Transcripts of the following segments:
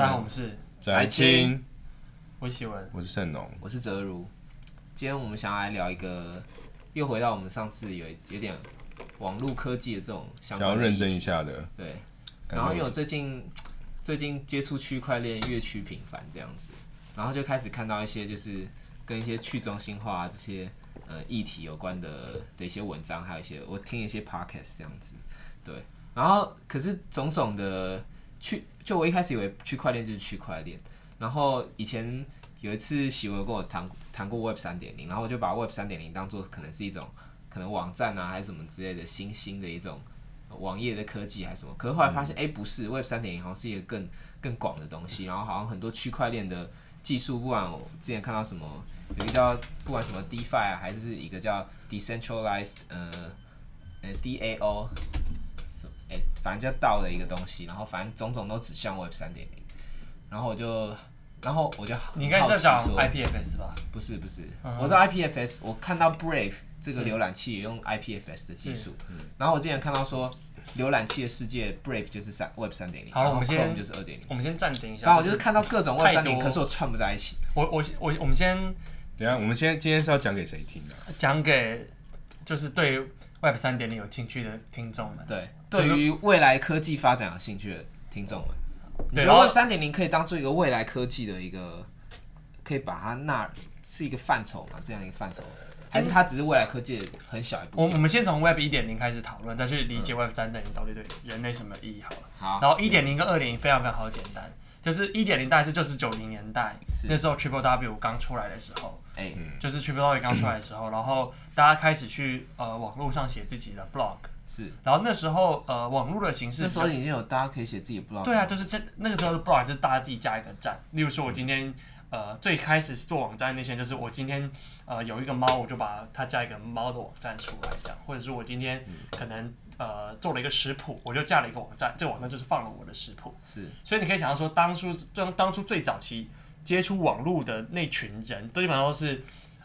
大家好，我们是翟青，我是喜文，我是盛农，我是泽如。今天我们想要来聊一个，又回到我们上次有有点网络科技的这种相关，想要认真一下的。对。然后因为我最近最近接触区块链越趋频繁这样子，然后就开始看到一些就是跟一些去中心化这些呃议题有关的的一些文章，还有一些我听一些 podcast 这样子。对。然后可是种种的。区就我一开始以为区块链就是区块链，然后以前有一次喜文跟我谈谈过 Web 三点零，然后我就把 Web 三点零当做可能是一种可能网站啊还是什么之类的新兴的一种网页的科技还是什么，可是后来发现哎、嗯欸、不是 Web 三点零好像是一个更更广的东西，然后好像很多区块链的技术，不管我之前看到什么有一个叫不管什么 DeFi 啊还是一个叫 Decentralized 呃呃 DAO。哎、欸，反正就到了一个东西，然后反正种种都指向 Web 三点零，然后我就，然后我就，你应该是在讲 IPFS 吧？不是不是，嗯、我知道 IPFS，我看到 Brave 这个浏览器也用 IPFS 的技术，然后我之前看到说浏览器的世界 Brave 就是三 Web 三点零，好，我们先就是二点零，我们先暂停一下。反正我就是看到各种 Web 三点零，可是我串不在一起。我我我我们先，等下，我们先今天是要讲给谁听的？讲给就是对 Web 三点零有兴趣的听众们。对。对于未来科技发展有兴趣的听众们，你觉得 Web 三点零可以当做一个未来科技的一个，可以把它纳是一个范畴嘛？这样一个范畴，还是它只是未来科技的很小一部分？我我们先从 Web 一点零开始讨论，再去理解 Web 三点零到底对人类什么意义好了。好，然后一点零跟二点零非常非常好简单，就是一点零大概是就是九零年代那时候 Triple W 刚出来的时候，哎，就是 Triple W 刚出来的时候，然后大家开始去呃网络上写自己的 blog。是，然后那时候，呃，网络的形式，那时候已经有大家可以写自己的 blog。对啊，就是这那个时候的 blog 就是大家自己加一个站。例如说，我今天，呃，最开始做网站那些，就是我今天，呃，有一个猫，我就把它加一个猫的网站出来，这样。或者是我今天可能，呃，做了一个食谱，我就架了一个网站，这个网站就是放了我的食谱。是，所以你可以想象说，当初当当初最早期接触网络的那群人，都基本上都是，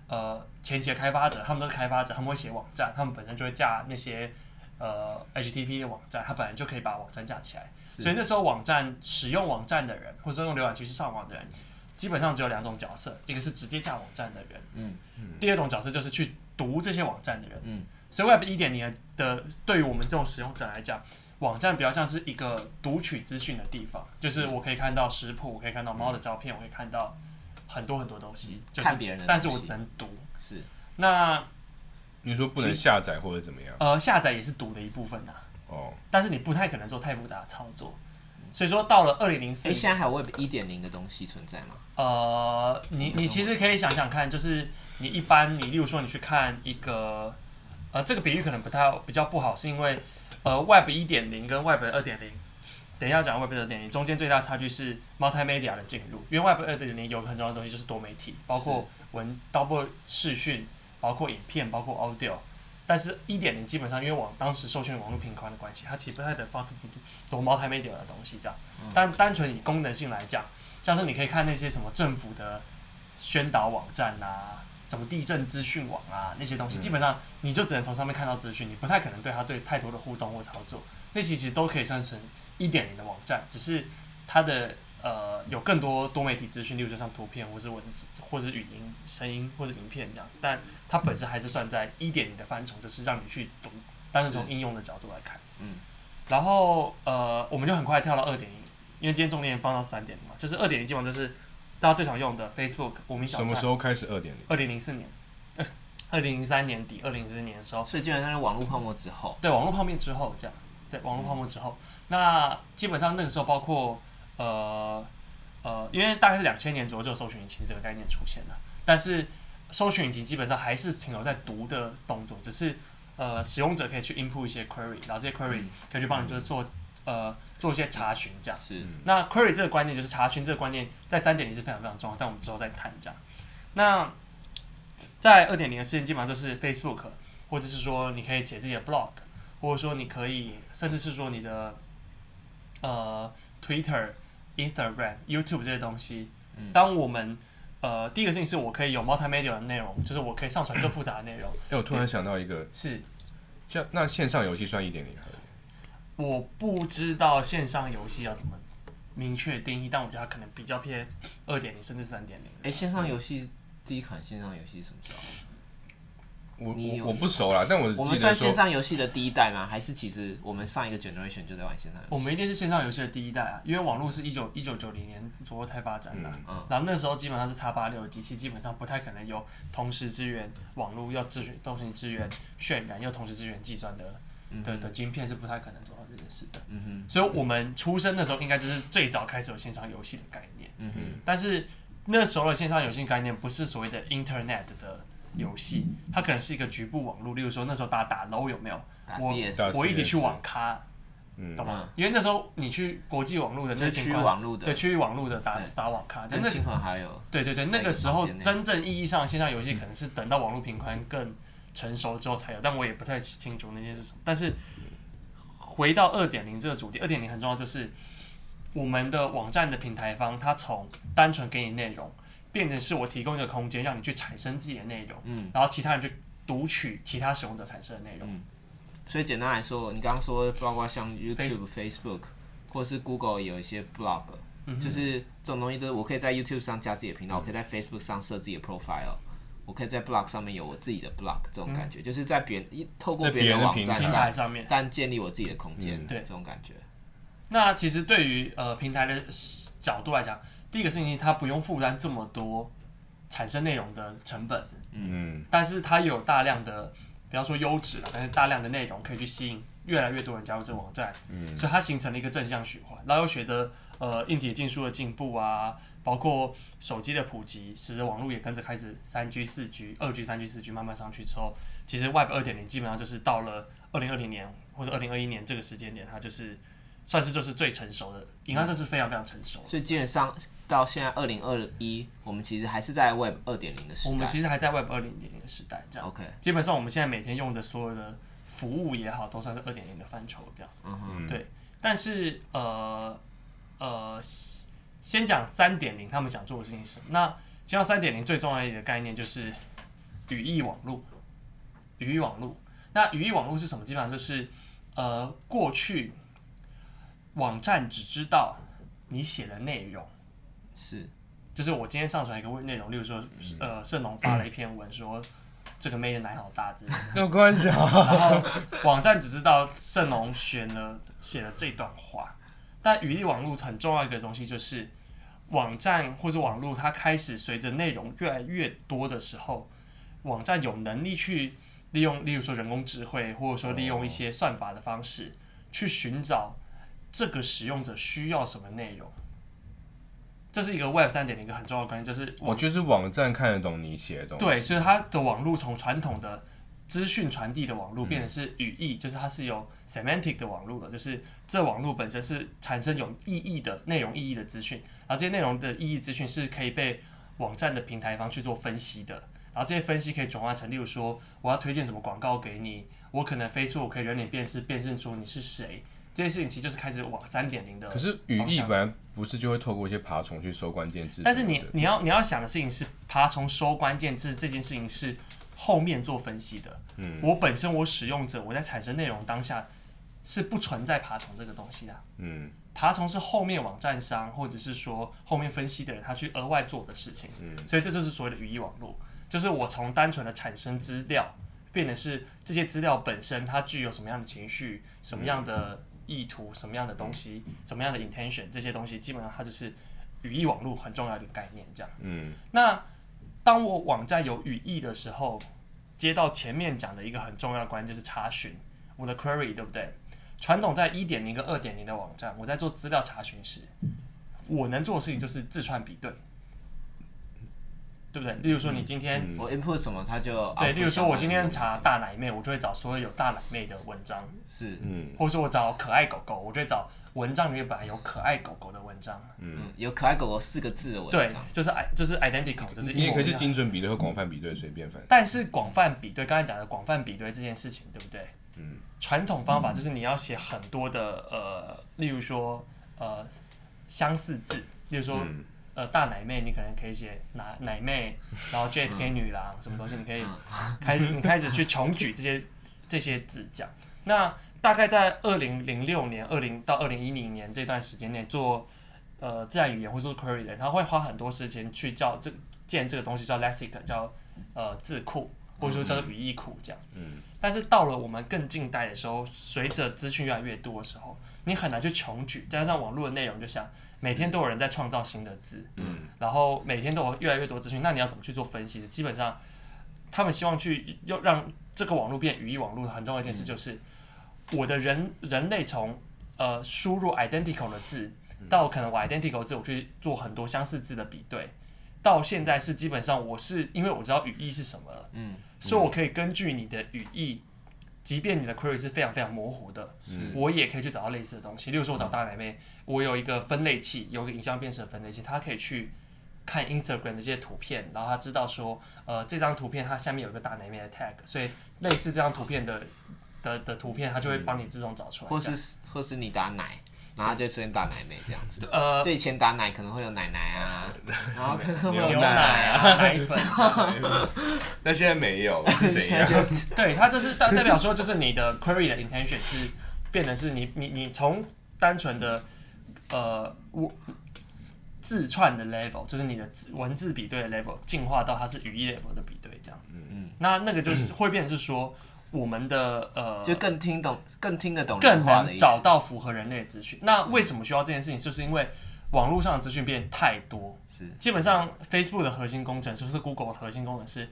呃，前期的开发者，他们都是开发者，他们会写网站，他们本身就会架那些。呃，HTTP 的网站，它本来就可以把网站架起来，所以那时候网站使用网站的人，或者说用浏览器去上网的人，基本上只有两种角色，一个是直接架网站的人，嗯。嗯，第二种角色就是去读这些网站的人，嗯，所以 Web 一点零的对于我们这种使用者来讲，网站比较像是一个读取资讯的地方，就是我可以看到食谱，我可以看到猫的照片，我可以看到很多很多东西，就是看别人的，但是我只能读，是。那。你说不能下载或者怎么样？呃，下载也是赌的一部分呐、啊。哦。但是你不太可能做太复杂的操作，所以说到了二零零四，哎，现在还有 Web 一点零的东西存在吗？呃，你你其实可以想想看，就是你一般你例如说你去看一个，呃，这个比喻可能不太比较不好，是因为呃 Web 一点零跟 Web 二点零，等一下讲 Web 二点零中间最大差距是 Multimedia 的进入，因为 Web 二点零有很重要的东西就是多媒体，包括文，包括视讯。包括影片，包括 audio，但是一点零基本上因为网当时授权网络频宽的关系，它其实不太能放多 multimedia 的东西这样。但单纯以功能性来讲，像是你可以看那些什么政府的宣导网站啊，什么地震资讯网啊那些东西，基本上你就只能从上面看到资讯，你不太可能对它对太多的互动或操作。那其实都可以算成一点零的网站，只是它的。呃，有更多多媒体资讯，例如说像图片，或是文字，或是语音、声音，或是影片这样子，但它本身还是算在一点零的范畴，就是让你去读，但是从应用的角度来看，嗯，然后呃，我们就很快跳到二点零，因为今天重点放到三点零嘛，就是二点零基本上就是大家最常用的 Facebook 无名小站。什么时候开始二点零？二零零四年，二零零三年底，二零零四年的时候，所以基本上是网络泡沫之后，对，网络泡沫之后这样，对，网络泡沫之后，嗯、那基本上那个时候包括。呃呃，因为大概是两千年左右就搜寻引擎这个概念出现了，但是搜寻引擎基本上还是停留在读的动作，只是呃使用者可以去 input 一些 query，然后这些 query 可以去帮你就是做呃做一些查询这样。是。那 query 这个观念就是查询这个观念在三点零是非常非常重要，但我们之后再谈这样。那在二点零的事情基本上就是 Facebook，或者是说你可以写自己的 blog，或者说你可以甚至是说你的呃 Twitter。Instagram、YouTube 这些东西，当我们呃第一个事情是我可以有 multimedia 的内容，就是我可以上传更复杂的内容。哎，我突然想到一个，是，像那线上游戏算一点零还是？我不知道线上游戏要怎么明确定义，但我觉得它可能比较偏二点零甚至三点零。哎，线上游戏第一款线上游戏什么时候？我我我不熟啦，但我我们算线上游戏的第一代吗？还是其实我们上一个 generation 就在玩线上游戏？我们一定是线上游戏的第一代啊，因为网络是一九一九九零年左右才发展的，嗯、然后那时候基本上是叉八六的机器，基本上不太可能有同时支援网络，要支援同时支援渲染，又同时支援计算的的的晶片是不太可能做到这件事的。嗯哼，所以我们出生的时候应该就是最早开始有线上游戏的概念。嗯哼，但是那时候的线上游戏概念不是所谓的 Internet 的。游戏，它可能是一个局部网络，例如说那时候大家打 LOL 有没有？我我一直去网咖，懂吗？因为那时候你去国际网络的那区域网络的，对区域网络的打打网咖，那情况还有。对对对，那个时候真正意义上线上游戏可能是等到网络频宽更成熟之后才有，但我也不太清楚那些是什么。但是回到二点零这个主题，二点零很重要，就是我们的网站的平台方，它从单纯给你内容。变成是我提供一个空间，让你去产生自己的内容，嗯，然后其他人去读取其他使用者产生的内容。嗯，所以简单来说，你刚刚说包括像 YouTube、Facebook，或者是 Google 有一些 blog，嗯，就是这种东西都是我可以在 YouTube 上加自己的频道，嗯，我可以在 Facebook 上设自己的 profile，我可以在 blog 上面有我自己的 blog，这种感觉，嗯，就是在别人一透过别人的网站平台上面，但建立我自己的空间，嗯，对，这种感觉。那其实对于呃平台的角度来讲。第一个事情，它不用负担这么多产生内容的成本，嗯，但是它有大量的，比方说优质的，但是大量的内容可以去吸引越来越多人加入这个网站，嗯，所以它形成了一个正向循环。然后又随着呃硬体技术的进步啊，包括手机的普及，使得网络也跟着开始三 G、四 G、二 G、三 G、四 G 慢慢上去之后，其实 Web 二点零基本上就是到了二零二零年或者二零二一年这个时间点，它就是。算是就是最成熟的，银行算是非常非常成熟。所以基本上到现在二零二一，我们其实还是在 Web 二点零的时代。我们其实还在 Web 二零点零的时代，这样。OK。基本上我们现在每天用的所有的服务也好，都算是二点零的范畴，这样。嗯哼。对。但是呃呃，先讲三点零，他们想做的事情是什么？那讲到三点零最重要的一个概念就是语义网络。语义网络。那语义网络是什么？基本上就是呃过去。网站只知道你写的内容，是，就是我今天上传一个内容，例如说，呃，盛龙发了一篇文说，这个妹的奶好大，之类的，有关系啊。然后网站只知道盛龙选了写了这段话，但语义网络很重要一个东西就是，网站或者网络它开始随着内容越来越多的时候，网站有能力去利用，例如说人工智慧，或者说利用一些算法的方式去寻找。这个使用者需要什么内容？这是一个 Web 三点零一个很重要的关键，就是我觉得是网站看得懂你写的东西。对，所以它的网络从传统的资讯传递的网络变成是语义，嗯、就是它是有 semantic 的网络的，就是这网络本身是产生有意义的内容、意义的资讯，然后这些内容的意义资讯是可以被网站的平台方去做分析的，然后这些分析可以转化成，例如说我要推荐什么广告给你，我可能 Facebook 可以人脸辨识，辨认出你是谁。这件事情其实就是开始往三点零的。可是语义本来不是就会透过一些爬虫去搜关键字？但是你你要你要想的事情是，爬虫搜关键字这件事情是后面做分析的。嗯。我本身我使用者我在产生内容当下是不存在爬虫这个东西的。嗯。爬虫是后面网站商或者是说后面分析的人他去额外做的事情。嗯。所以这就是所谓的语义网络，就是我从单纯的产生资料，变的是这些资料本身它具有什么样的情绪，什么样的。意图什么样的东西，什么样的 intention，这些东西基本上它就是语义网络很重要的概念，这样。嗯。那当我网站有语义的时候，接到前面讲的一个很重要的关键就是查询我的 query，对不对？传统在一点零跟二点零的网站，我在做资料查询时，我能做的事情就是字串比对。对不对？例如说，你今天、嗯、我 input 什么，它就对。例如说，我今天查大奶妹，我就会找所有有大奶妹的文章。是，嗯。或者说我找可爱狗狗，我就会找文章里面本来有可爱狗狗的文章。嗯，有可爱狗狗四个字的文章。对，就是 i 就是 identical，就是你也可以是精准比对和广泛比对，随便分。但是广泛比对，刚才讲的广泛比对这件事情，对不对？嗯。传统方法就是你要写很多的呃，例如说呃相似字，例如说。嗯呃，大奶妹，你可能可以写奶奶妹，然后 JFK 女郎，什么东西，你可以开始，你开始去穷举这些这些字讲。那大概在二零零六年，二零到二零一零年这段时间内做呃自然语言或者说 query 的人，他会花很多时间去叫这建这个东西叫 lexic 叫呃字库，或者说叫做语义库这样。嗯。但是到了我们更近代的时候，随着资讯越来越多的时候，你很难去穷举，加上网络的内容，就像每天都有人在创造新的字，嗯，然后每天都有越来越多资讯，那你要怎么去做分析？基本上，他们希望去要让这个网络变语义网络，很重要一件事就是，我的人人类从呃输入 identical 的字，到可能我 identical 字，我去做很多相似字的比对，到现在是基本上我是因为我知道语义是什么了，嗯。所以，我可以根据你的语义，即便你的 query 是非常非常模糊的，我也可以去找到类似的东西。例如说，我找大奶妹，我有一个分类器，有个影像辨识的分类器，它可以去看 Instagram 的这些图片，然后它知道说，呃，这张图片它下面有一个大奶妹的 tag，所以类似这张图片的的的图片，它就会帮你自动找出来。或是或是你打奶。然后就出现大奶妹这样子，呃，就以前打奶可能会有奶奶啊，然后可能会有牛奶啊、奶粉，那现在没有，对，它就是代代表说，就是你的 query 的 intention 是变成是你你你从单纯的呃我字串的 level，就是你的文字比对的 level，进化到它是语义 level 的比对这样，嗯嗯，那那个就是 会变成是说。我们的呃，就更听懂、更听得懂，更能找到符合人类的资讯。那为什么需要这件事情？就是因为网络上的资讯变太多，是基本上 Facebook 的核心工程师，是 Google 的核心工程师，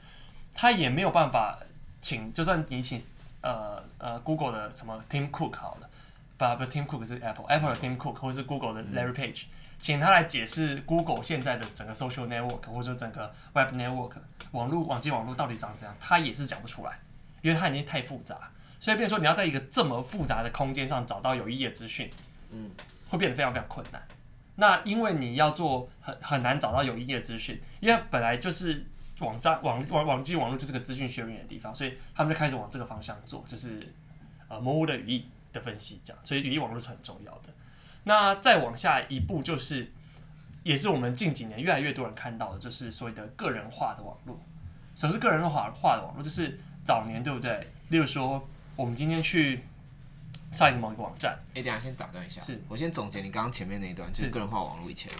他也没有办法请，就算你请呃呃 Google 的什么 Tim Cook 好了，不不，Tim Cook 是 Apple，Apple 的 Tim Cook 或者是 Google 的 Larry Page，请他来解释 Google 现在的整个 Social Network 或者说整个 Web Network 网络网际网络到底长怎样，他也是讲不出来。因为它已经太复杂，所以变说你要在一个这么复杂的空间上找到有意义的资讯，嗯，会变得非常非常困难。那因为你要做很很难找到有意义的资讯，因为本来就是网站网网网际网络就是个资讯 sharing 的地方，所以他们就开始往这个方向做，就是呃模糊的语义的分析这样。所以语义网络是很重要的。那再往下一步就是，也是我们近几年越来越多人看到的，就是所谓的个人化的网络。什么是个人化化的网络？就是早年对不对？例如说，我们今天去上一个某一个网站。哎、欸，等下先打断一下，是我先总结你刚刚前面那一段，就是个人化网络以前，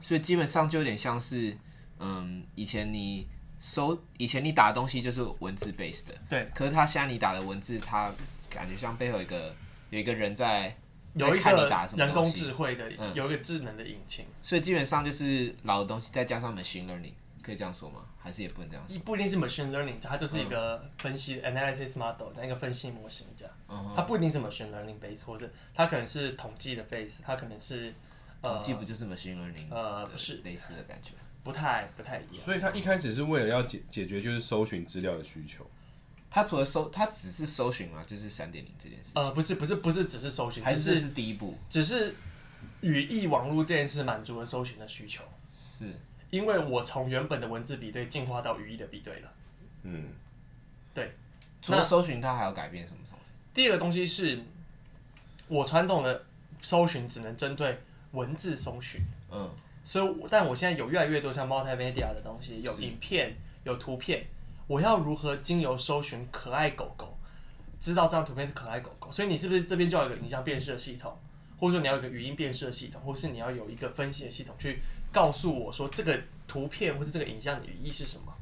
所以基本上就有点像是，嗯，以前你搜，以前你打的东西就是文字 base 的，对。可是他现在你打的文字，它感觉像背后有一个有一个人在，有一个人工智慧的，嗯、有一个智能的引擎，所以基本上就是老的东西再加上 machine learning。可以这样说吗？还是也不能这样说？不一定是 machine learning，它就是一个分析、嗯、analysis model 的一个分析模型这样。嗯、它不一定是 machine learning base，或者它可能是统计的 base，它可能是统计不就是 machine learning？呃，不是类似的感觉，不太不太一样。所以它一开始是为了要解解决就是搜寻资料的需求。它除了搜，它只是搜寻嘛，就是三点零这件事情。呃，不是不是不是只是搜寻，还是是第一步，只是语义网络这件事满足了搜寻的需求。是。因为我从原本的文字比对进化到语义的比对了，嗯，对。除了搜寻，它还要改变什么东西？第二个东西是，我传统的搜寻只能针对文字搜寻，嗯，所以，但我现在有越来越多像 multimedia 的东西，有影片，有图片，我要如何经由搜寻可爱狗狗，知道这张图片是可爱狗狗？所以你是不是这边就要有一个影像辨识的系统，或者说你要有一个语音辨识的系统，或是你要有一个分析的系统去？告诉我说这个图片或是这个影像的语义是什么？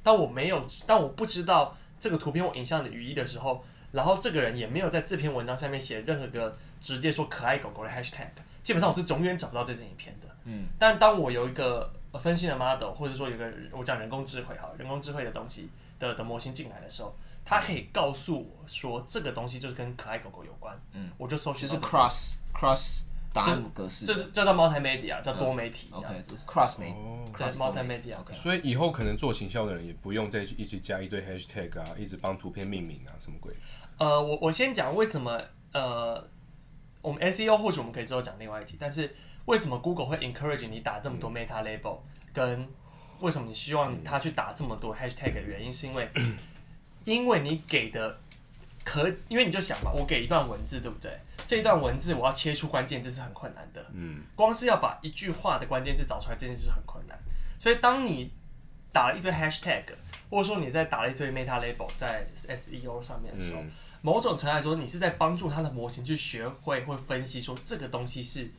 当我没有，当我不知道这个图片或影像的语义的时候，然后这个人也没有在这篇文章下面写任何个直接说可爱狗狗的 hashtag，基本上我是永远找不到这支影片的。嗯。但当我有一个分析的 model，或者说有一个我讲人工智慧哈，人工智慧的东西的的模型进来的时候，它可以告诉我说这个东西就是跟可爱狗狗有关。嗯。我就搜寻。就是 cross cross。答案格式，这是叫做 multimedia，叫多媒体这。OK，cross 媒体，对，multimedia。所以以后可能做行销的人也不用再一直加一堆 hashtag 啊，一直帮图片命名啊，什么鬼？呃，我我先讲为什么呃，我们 SEO 或许我们可以之后讲另外一集，但是为什么 Google 会 encourage 你打这么多 meta label，跟为什么你希望他去打这么多 hashtag 的原因，是因为 因为你给的。可，因为你就想嘛，我给一段文字，对不对？这一段文字我要切出关键字是很困难的。嗯。光是要把一句话的关键字找出来，这件事是很困难。所以当你打了一堆 hashtag，或者说你在打了一堆 meta label 在 SEO 上面的时候，嗯、某种程度来说，你是在帮助它的模型去学会或分析说这个东西是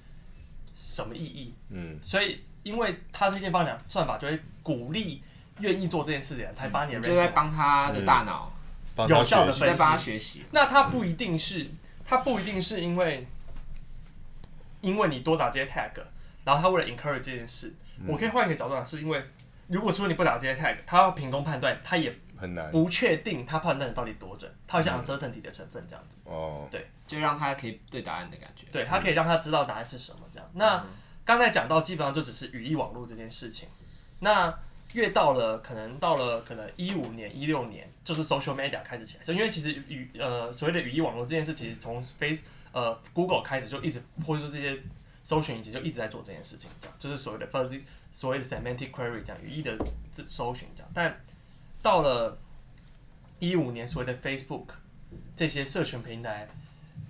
什么意义？嗯，所以因为他推荐方向算法就会鼓励愿意做这件事的人，才把你的就在帮他的大脑有效的分析，在帮他学习。那他不一定是，他不一定是因为，因为你多打这些 tag，然后他为了 encourage 这件事，我可以换一个角度讲，是因为如果说你不打这些 tag，他要凭空判断，他也很难，不确定他判断的到底多准，他有像 uncertainty 的成分这样子。哦，对，就让他可以对答案的感觉，对他可以让他知道答案是什么这样。那刚才讲到基本上就只是语义网络这件事情，那越到了可能到了可能一五年一六年，就是 social media 开始起来，就因为其实语呃所谓的语义网络这件事，其实从 Face 呃 Google 开始就一直或者说这些搜寻引擎就一直在做这件事情，这样就是所谓的 fuzzy 所谓的 semantic query 这样语义的搜寻这样，但到了一五年所谓的 Facebook 这些社群平台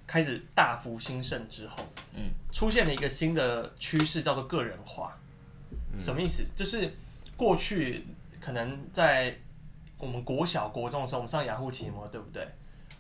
开始大幅兴盛之后，嗯，出现了一个新的趋势，叫做个人化。什么意思？就是过去可能在我们国小、国中的时候，我们上雅虎奇摩，对不对？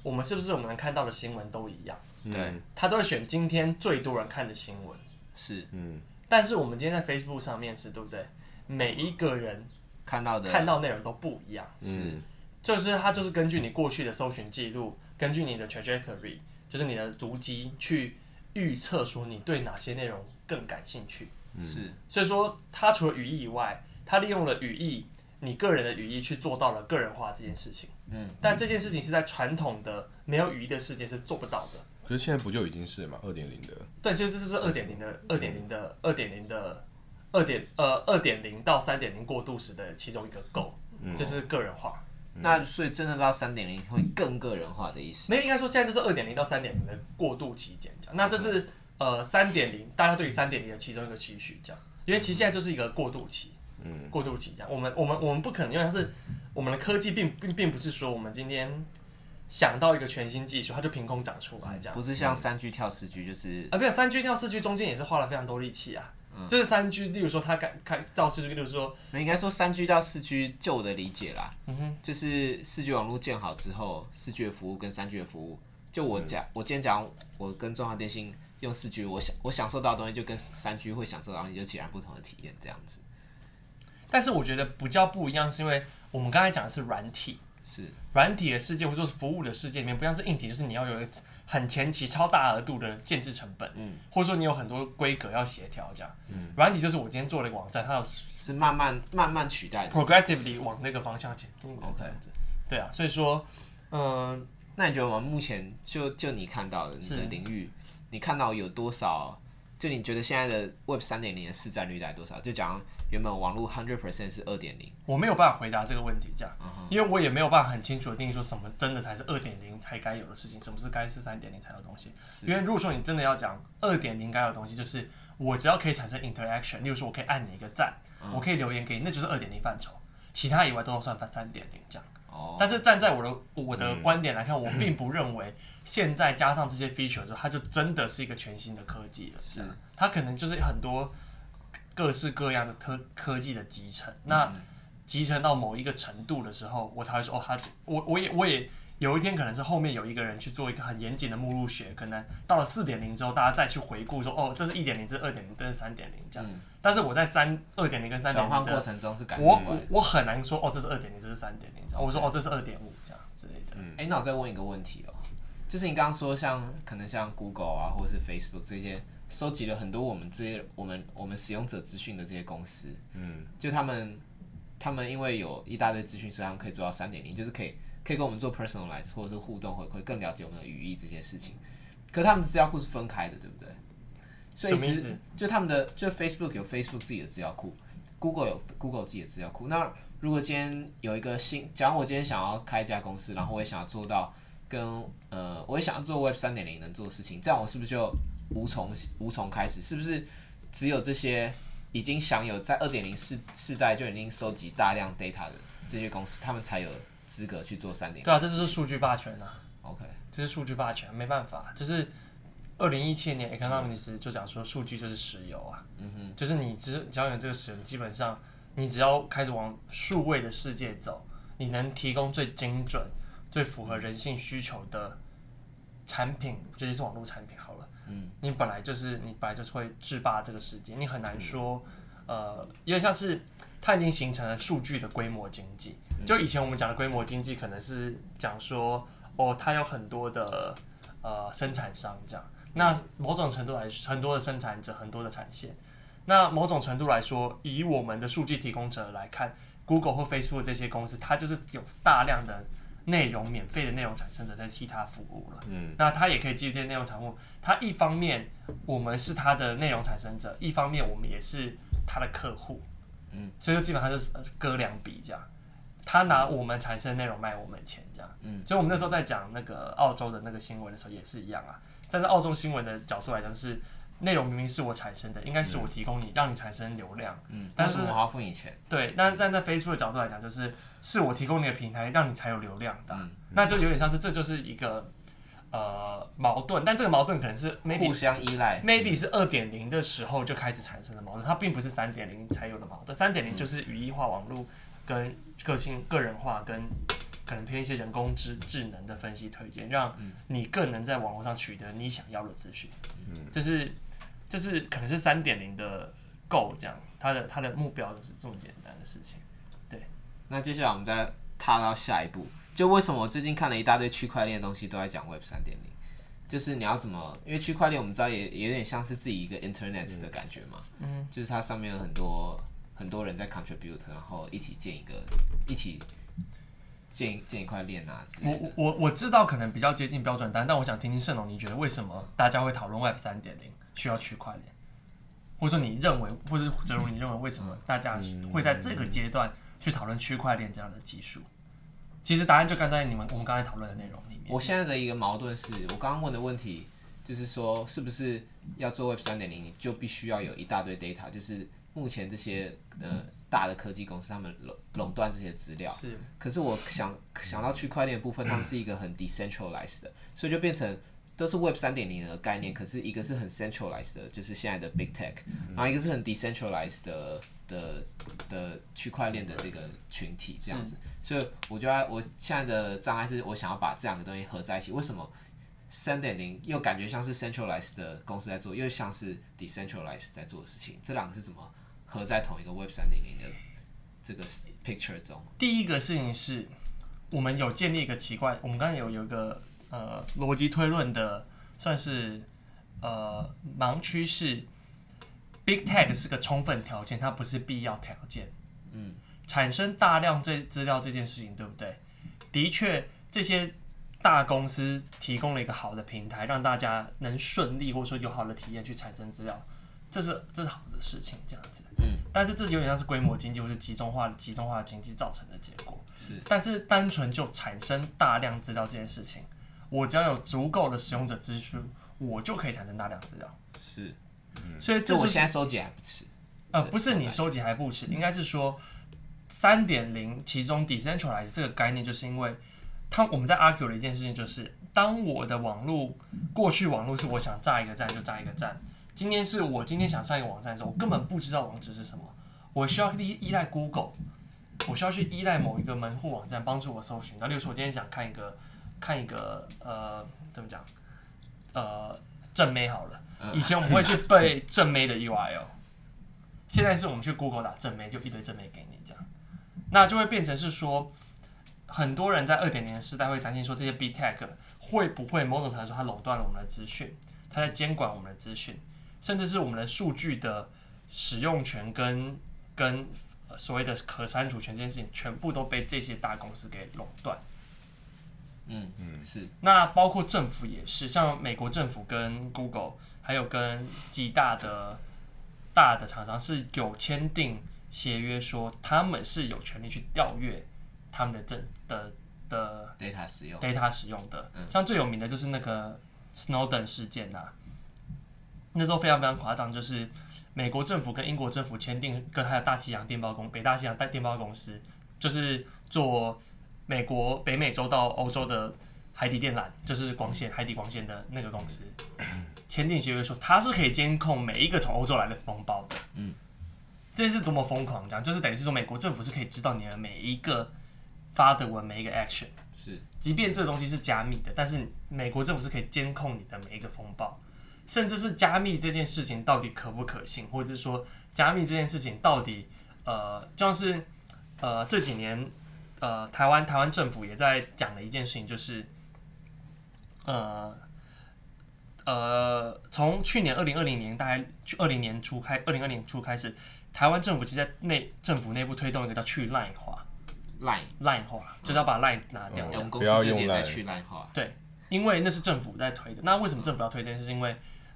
我们是不是我们能看到的新闻都一样？对，他都会选今天最多人看的新闻。是，嗯。但是我们今天在 Facebook 上面是，对不对？每一个人看到的看到内容都不一样。是，就是它就是根据你过去的搜寻记录，根据你的 trajectory，就是你的足迹去预测说你对哪些内容更感兴趣。是，所以说它除了语义以外，它利用了语义，你个人的语义去做到了个人化这件事情。嗯，但这件事情是在传统的没有语义的世界是做不到的。可是现在不就已经是嘛？二点零的。对，就是这是二点零的，二点零的，二点零的，二点呃二点零到三点零过渡时的其中一个 goal，就是个人化。那所以真的到三点零会更个人化的意思？没有，应该说现在就是二点零到三点零的过渡期间，这样。那这是呃三点零，大家对于三点零的其中一个期许，这样。因为其实现在就是一个过渡期，嗯，过渡期这样。我们我们我们不可能，因为它是我们的科技并并并不是说我们今天想到一个全新技术，它就凭空长出来这样。不是像三 G 跳四 G，就是啊，没有三 G 跳四 G 中间也是花了非常多力气啊。就是三 G，例如说它改开到四 G，例如说，那应该说三 G 到四 G 就我的理解啦，嗯哼，就是四 G 网络建好之后，四 G 的服务跟三 G 的服务，就我讲，我今天讲我跟中华电信用四 G，我享我享受到的东西就跟三 G 会享受到的东西就截然不同的体验这样子。但是我觉得比较不一样，是因为我们刚才讲的是软体，是。软体的世界或者说是服务的世界里面，不像是硬体，就是你要有一个很前期超大额度的建制成本，嗯，或者说你有很多规格要协调这样，嗯，软体就是我今天做了一个网站，它有是慢慢慢慢取代，progressively 往那个方向前进这样子，对啊，所以说，嗯，那你觉得我们目前就就你看到的你的领域，你看到有多少？就你觉得现在的 Web 三点零的市占率大概多少？就讲原本网络 hundred percent 是二点零，我没有办法回答这个问题，这样，因为我也没有办法很清楚的定义说什么真的才是二点零才该有的事情，什么是该是三点零才有的东西。因为如果说你真的要讲二点零该有的东西，就是我只要可以产生 interaction，例如说我可以按你一个赞，我可以留言给你，那就是二点零范畴，其他以外都要算三点零这样。但是站在我的我的观点来看，我并 不认为现在加上这些 feature 之后，它就真的是一个全新的科技了。是，它可能就是很多各式各样的科科技的集成。那集成到某一个程度的时候，我才会说哦，它我我也我也有一天可能是后面有一个人去做一个很严谨的目录学，可能到了四点零之后，大家再去回顾说哦，这是一点零，这是二点零，这是三点零这样。但是我在三二点零跟三点零转换过程中是感我我我很难说哦，这是二点零，这是三点零。我说哦，这是二点五这样之类的。嗯，哎，那我再问一个问题哦，就是你刚刚说像可能像 Google 啊，或者是 Facebook 这些收集了很多我们这些我们我们使用者资讯的这些公司，嗯，就他们他们因为有一大堆资讯，所以他们可以做到三点零，就是可以可以跟我们做 personalize 或者是互动回馈，更了解我们的语义这些事情。可他们的资料库是分开的，对不对？所以其实就他们的就 Facebook 有 Facebook 自己的资料库，Google 有 Google 自己的资料库，那。如果今天有一个新，假如我今天想要开一家公司，然后我也想要做到跟呃，我也想要做 Web 三点零能做的事情，这样我是不是就无从无从开始？是不是只有这些已经享有在二点零世世代就已经收集大量 data 的这些公司，他们才有资格去做三点零？对啊，这就是数据霸权啊。OK，这是数据霸权，没办法，就是二零一七年 Economist 就讲说，数据就是石油啊。嗯哼，就是你只只要有这个石油，基本上。你只要开始往数位的世界走，你能提供最精准、最符合人性需求的产品，尤其是网络产品好了，嗯，你本来就是你本来就是会制霸这个世界，你很难说，嗯、呃，有点像是它已经形成了数据的规模经济。就以前我们讲的规模经济，可能是讲说，哦，它有很多的呃生产商这样，那某种程度来说，很多的生产者，很多的产线。那某种程度来说，以我们的数据提供者来看，Google 或 Facebook 这些公司，它就是有大量的内容，免费的内容产生者在替他服务了。嗯，那他也可以基于这些内容产物，他一方面我们是他的内容产生者，一方面我们也是他的客户。嗯，所以就基本上就是割两笔这样。他拿我们产生的内容卖我们钱，这样。嗯，所以我们那时候在讲那个澳洲的那个新闻的时候也是一样啊。站在澳洲新闻的角度来讲，是内容明明是我产生的，应该是我提供你，让你产生流量。嗯，但是我还要付你钱。对，那站在 Facebook 的角度来讲，就是是我提供你的平台，让你才有流量的。嗯那就有点像是这就是一个呃矛盾，但这个矛盾可能是 maybe 互相依赖，maybe 是二点零的时候就开始产生的矛盾，它并不是三点零才有的矛盾。三点零就是语义化网络。跟个性、个人化，跟可能偏一些人工智智能的分析推荐，让你更能在网络上取得你想要的资讯。嗯，这是就是可能是三点零的 goal，这样，它的它的目标就是这么简单的事情。对，那接下来我们再踏到下一步，就为什么我最近看了一大堆区块链的东西都在讲 Web 三点零，就是你要怎么，因为区块链我们知道也也有点像是自己一个 Internet 的感觉嘛，嗯，就是它上面有很多。很多人在 contribute，然后一起建一个，一起建建一块链啊之类的。我我我知道可能比较接近标准单，但我想听听盛龙，你觉得为什么大家会讨论 Web 三点零需要区块链？或者说你认为，或者哲如你认为为什么大家会在这个阶段去讨论区块链这样的技术？其实答案就刚才你们我们刚才讨论的内容里面。我现在的一个矛盾是我刚刚问的问题，就是说是不是要做 Web 三点零，你就必须要有一大堆 data，就是。目前这些呃大的科技公司，他们垄垄断这些资料。是。可是我想想到区块链部分，他们是一个很 decentralized 的，所以就变成都是 Web 三点零的概念。可是一个是很 centralized 的，就是现在的 big tech，然后一个是很 decentralized 的的的区块链的这个群体这样子。所以我觉得我现在的障碍是我想要把这两个东西合在一起。为什么三点零又感觉像是 centralized 的公司在做，又像是 decentralized 在做的事情？这两个是怎么？合在同一个 Web 三零零的这个 picture 中，第一个事情是我们有建立一个奇怪，我们刚才有有一个呃逻辑推论的，算是呃盲区是 Big Tech 是个充分条件，它不是必要条件。嗯，产生大量这资料这件事情，对不对？的确，这些大公司提供了一个好的平台，让大家能顺利或者说有好的体验去产生资料。这是这是好的事情，这样子。嗯，但是这有点像是规模经济或是集中化的集中化的经济造成的结果。是，但是单纯就产生大量资料这件事情，我只要有足够的使用者资讯，我就可以产生大量资料。是，嗯，所以这、就是、我现在收集还不迟。呃，不是你收集还不迟，应该是说三点零其中 decentralize 这个概念，就是因为他我们在 argue 的一件事情，就是当我的网络过去网络是我想炸一个站就炸一个站。今天是我今天想上一个网站的时候，我根本不知道网址是什么，我需要依依赖 Google，我需要去依赖某一个门户网站帮助我搜寻。那例如说，我今天想看一个看一个呃怎么讲？呃正妹好了，以前我们会去背正妹的 URL，现在是我们去 Google 打正妹，就一堆正妹给你这样，那就会变成是说，很多人在二点零的时代会担心说，这些 Big Tech 会不会某种程度上它垄断了我们的资讯，它在监管我们的资讯。甚至是我们的数据的使用权跟跟所谓的可删除权这件事情，全部都被这些大公司给垄断。嗯嗯，是。那包括政府也是，像美国政府跟 Google，还有跟几大的大的厂商是有签订协约，说他们是有权利去调阅他们的政的的 data 使用 data 使用的。像最有名的就是那个 Snowden 事件呐、啊。那时候非常非常夸张，就是美国政府跟英国政府签订，跟还有大西洋电报公北大西洋带电报公司，就是做美国北美洲到欧洲的海底电缆，就是光线海底光线的那个公司，签订协议说它是可以监控每一个从欧洲来的风暴的。嗯，这是多么疯狂！这样就是等于是说，美国政府是可以知道你的每一个发的文，每一个 action，是，即便这个东西是加密的，但是美国政府是可以监控你的每一个风暴。甚至是加密这件事情到底可不可信，或者是说加密这件事情到底呃，就像是呃这几年呃台湾台湾政府也在讲的一件事情，就是呃呃从去年二零二零年大概去二零年初开二零二零年初开始，台湾政府其实在内政府内部推动一个叫去 Line 化。Line Line 化，就是要把 Line 拿掉，我们公司最近在去 Line 化，对。因为那是政府在推的，那为什么政府要推这件事？是因为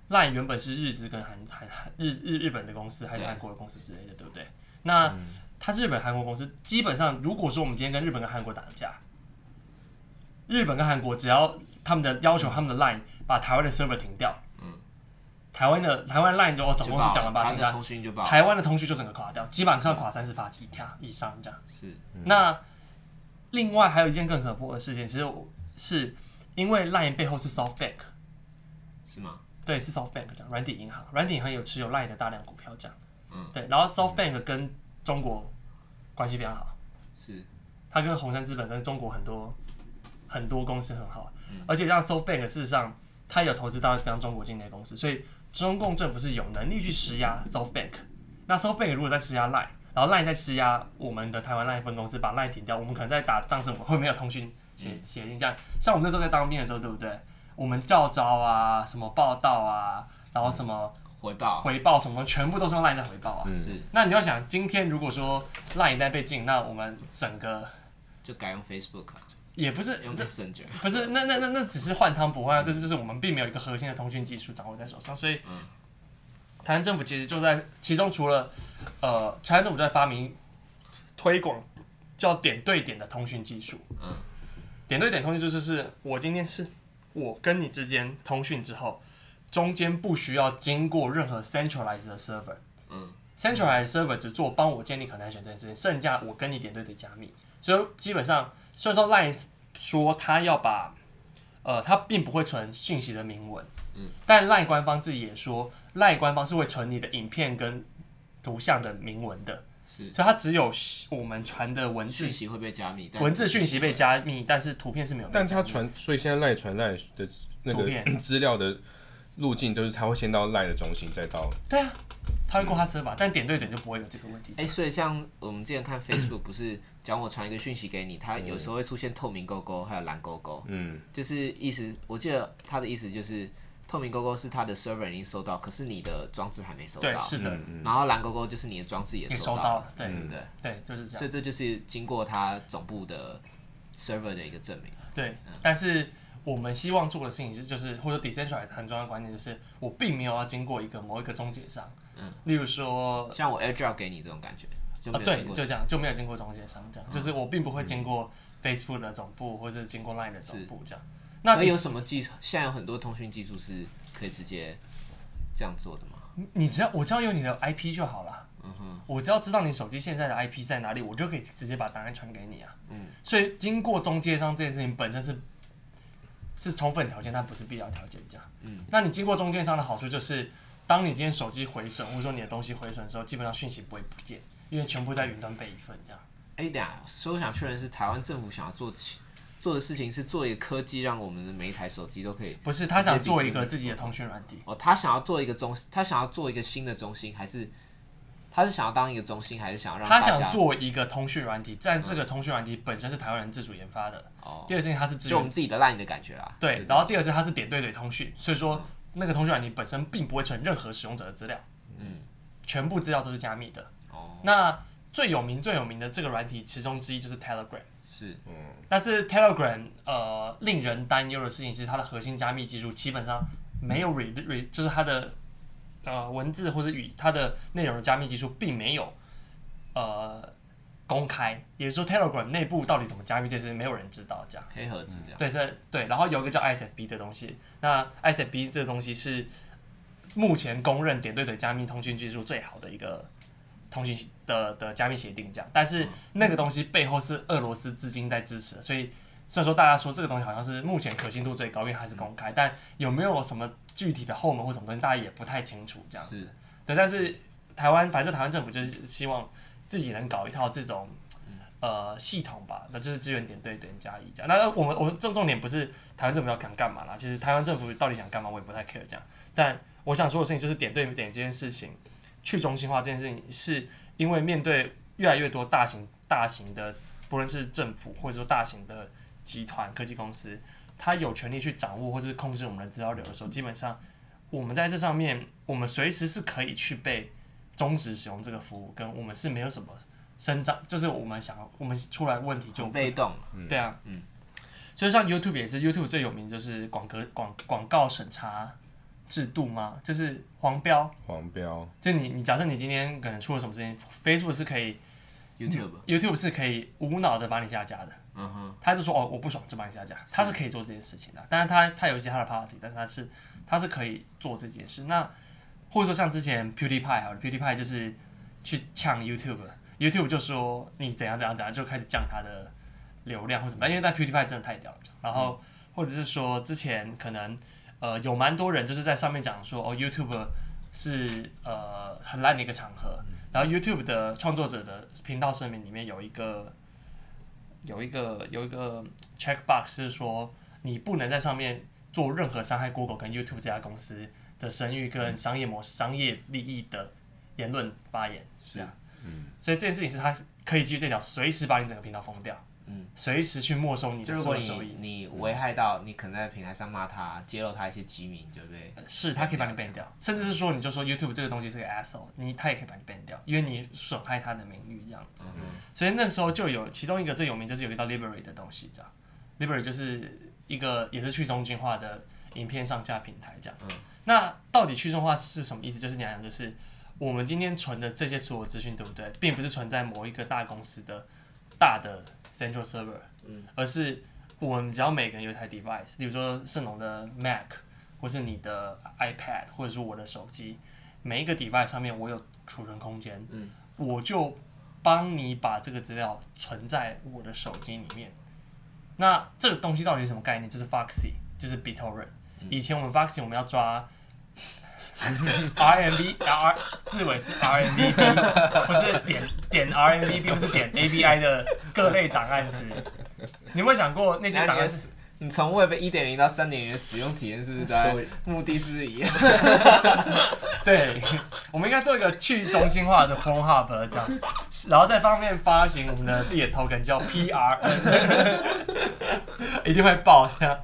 LINE 原本是日资跟韩韩日日日本的公司，还是韩国的公司之类的，对不对？那它是日本韩国公司，基本上如果说我们今天跟日本跟韩国打架，日本跟韩国只要他们的要求，他们的 LINE 把台湾的 server 停掉，嗯，台湾的台湾 LINE 就总公司讲了吧，停掉，台湾的通讯就整个垮掉，基本上垮三十趴几条以上这样。是，那另外还有一件更可怖的事情，其实是。因为 Line 背后是 SoftBank，是吗？对，是 SoftBank 这样，软体银行，软体银行有持有 Line 的大量股票这样，嗯，对，然后 SoftBank 跟中国关系非常好，是，他跟红杉资本跟中国很多很多公司很好，嗯、而且像 SoftBank 事实上他有投资到像中国境内公司，所以中共政府是有能力去施压 SoftBank，那 SoftBank 如果在施压 Line，然后 Line 在施压我们的台湾 Line 分公司把 Line 停掉，我们可能在打仗时我们会没有通讯。协协定这样，像我们那时候在当兵的时候，对不对？我们教招啊，什么报道啊，然后什么回报回报什么，全部都是用 LINE 在回报啊。是。那你要想，今天如果说 LINE 一旦被禁，那我们整个就改用 Facebook，也不是用 Messenger，不是，那那那那只是换汤不换药，这是就是我们并没有一个核心的通讯技术掌握在手上，所以，台湾政府其实就在其中，除了呃，台湾政府在发明推广叫点对点的通讯技术，嗯。点对点通讯就是，是我今天是我跟你之间通讯之后，中间不需要经过任何 centralized 的 server，嗯，centralized server 只做帮我建立 connection 这件事情，剩下我跟你点对点加密。所以基本上，虽然说 Line 说他要把，呃，他并不会存讯息的明文，嗯，但 Line 官方自己也说，Line 官方是会存你的影片跟图像的明文的。是所以它只有我们传的文字讯息会被加密，文字讯息被加密，但是图片是没有。但它传，所以现在赖传赖的那个资料的路径都是它会先到赖的中心，再到。对啊，它会过它 server，但点对点就不会有这个问题。哎、欸，所以像我们之前看 Facebook，不是讲我传一个讯息给你，它有时候会出现透明勾勾，还有蓝勾勾，嗯，就是意思，我记得他的意思就是。透明勾勾是它的 server 已经收到，可是你的装置还没收到。对，是的。然后蓝勾勾就是你的装置也收到了，对，对不对？对，就是这样。所以这就是经过它总部的 server 的一个证明。对，但是我们希望做的事情是，就是或者 decentralized 很重要的观念就是，我并没有要经过一个某一个中介商。嗯。例如说，像我 AirDrop 给你这种感觉，啊，对，就这样，就没有经过中介商，这样，就是我并不会经过 Facebook 的总部，或者经过 Line 的总部这样。那有什么技术？现在有很多通讯技术是。可以直接这样做的吗？你只要我只要有你的 IP 就好了。嗯哼，我只要知道你手机现在的 IP 在哪里，我就可以直接把档案传给你啊。嗯，所以经过中介商这件事情本身是是充分条件，但不是必要条件。这样，嗯，那你经过中介商的好处就是，当你今天手机毁损或者说你的东西毁损的时候，基本上讯息不会不见，因为全部在云端备一份这样。哎、欸，等下，所以我想确认是台湾政府想要做起。做的事情是做一个科技，让我们的每一台手机都可以。不是他想做一个自己的通讯软体哦，他想要做一个中，他想要做一个新的中心，还是他是想要当一个中心，还是想要让他想做一个通讯软体？但这个通讯软体本身是台湾人自主研发的。哦。第二事情，它是就我们自己的 LINE 的感觉啦。对，然后第二是它是点对点通讯，所以说那个通讯软体本身并不会存任何使用者的资料。嗯。全部资料都是加密的。哦。那最有名最有名的这个软体其中之一就是 Telegram。是，嗯，但是 Telegram 呃，令人担忧的事情是，它的核心加密技术基本上没有 re re，就是它的呃文字或者语它的内容的加密技术并没有呃公开，也就是说 Telegram 内部到底怎么加密这些没有人知道，这样。黑盒子这样，对是，对，然后有一个叫 ISFB 的东西，那 ISFB 这个东西是目前公认点对点加密通讯技术最好的一个。通讯的的加密协定这样，但是那个东西背后是俄罗斯资金在支持的，所以虽然说大家说这个东西好像是目前可信度最高，因为还是公开，但有没有什么具体的后门或什么东西，大家也不太清楚这样子。对，但是台湾反正台湾政府就是希望自己能搞一套这种呃系统吧，那就是资源点对点加一这样。那我们我们重重点不是台湾政府要想干嘛啦，其实台湾政府到底想干嘛，我也不太 care 这样。但我想说的事情就是点对点这件事情，去中心化这件事情，是因为面对越来越多大型大型的，不论是政府或者说大型的集团科技公司，他有权利去掌握或者是控制我们的资料流的时候，基本上我们在这上面，我们随时是可以去被终止使用这个服务，跟我们是没有什么。生长就是我们想要，我们出来问题就被动，对啊，嗯，所以像 YouTube 也是，YouTube 最有名就是广告广广告审查制度吗，就是黄标，黄标，就你你假设你今天可能出了什么事情，Facebook 是可以，YouTube YouTube 是可以无脑的把你下架的，嗯哼，他就说哦我不爽就把你下架，他是可以做这件事情的，当然他他有一些他的 policy，但是他是他是可以做这件事，那或者说像之前 PewDiePie 好了，PewDiePie 就是去呛 YouTube。YouTube 就说你怎样怎样怎样，就开始降他的流量或什么，因为那 PewDiePie 真的太屌了。然后或者是说之前可能呃有蛮多人就是在上面讲说哦 YouTube 是呃很烂的一个场合。然后 YouTube 的创作者的频道声明里面有一个有一个有一个 checkbox 是说你不能在上面做任何伤害 Google 跟 YouTube 这家公司的声誉跟商业模式、商业利益的言论发言，是啊。嗯，所以这件事情是他可以基于这条，随时把你整个频道封掉，嗯，随时去没收你的所有收益。你危害到你可能在平台上骂他，揭露他一些机密，对不对？是他可以把你 ban 掉，甚至是说你就说 YouTube 这个东西是个 asshole，你他也可以把你 ban 掉，因为你损害他的名誉这样子。嗯，所以那时候就有其中一个最有名就是有一道 Liberty 的东西，这样 Liberty 就是一个也是去中心化的影片上架平台这样。嗯，那到底去中心化是什么意思？就是你讲就是。我们今天存的这些所有资讯，对不对？并不是存在某一个大公司的大的 central server，嗯，而是我们只要每个人有一台 device，比如说盛龙的 Mac，或是你的 iPad，或者是我的手机，每一个 device 上面我有储存空间，嗯，我就帮你把这个资料存在我的手机里面。那这个东西到底是什么概念？就是 Foxy，就是 BitTorrent。以前我们 Foxy 我们要抓。RMB，R 字尾是 RMVB，不是点点 RMBB，不是点 ABI 的各类档案时，你有没有想过那些档案？你从 Web 一点零到三点零的使用体验是不是对？目的是不是一样？对，我们应该做一个去中心化的 PornHub 这样，然后在方面发行我们的自己的 token 叫 PR，一定会爆这样。